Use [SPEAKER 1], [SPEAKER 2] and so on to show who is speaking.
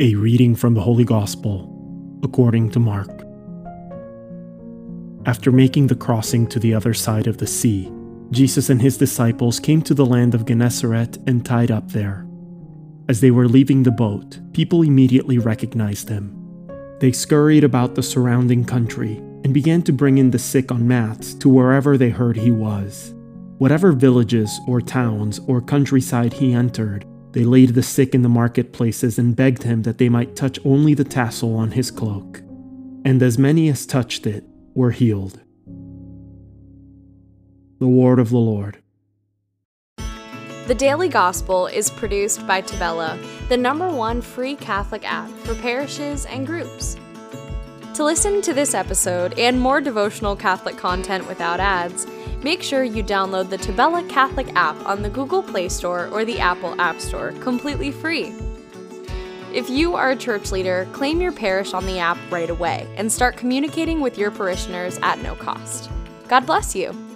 [SPEAKER 1] A reading from the Holy Gospel according to Mark. After making the crossing to the other side of the sea, Jesus and his disciples came to the land of Gennesaret and tied up there. As they were leaving the boat, people immediately recognized him. They scurried about the surrounding country and began to bring in the sick on mats to wherever they heard he was. Whatever villages or towns or countryside he entered, they laid the sick in the marketplaces and begged him that they might touch only the tassel on his cloak. And as many as touched it were healed. The Word of the Lord.
[SPEAKER 2] The Daily Gospel is produced by Tabella, the number one free Catholic app for parishes and groups. To listen to this episode and more devotional Catholic content without ads, make sure you download the Tabella Catholic app on the Google Play Store or the Apple App Store completely free. If you are a church leader, claim your parish on the app right away and start communicating with your parishioners at no cost. God bless you.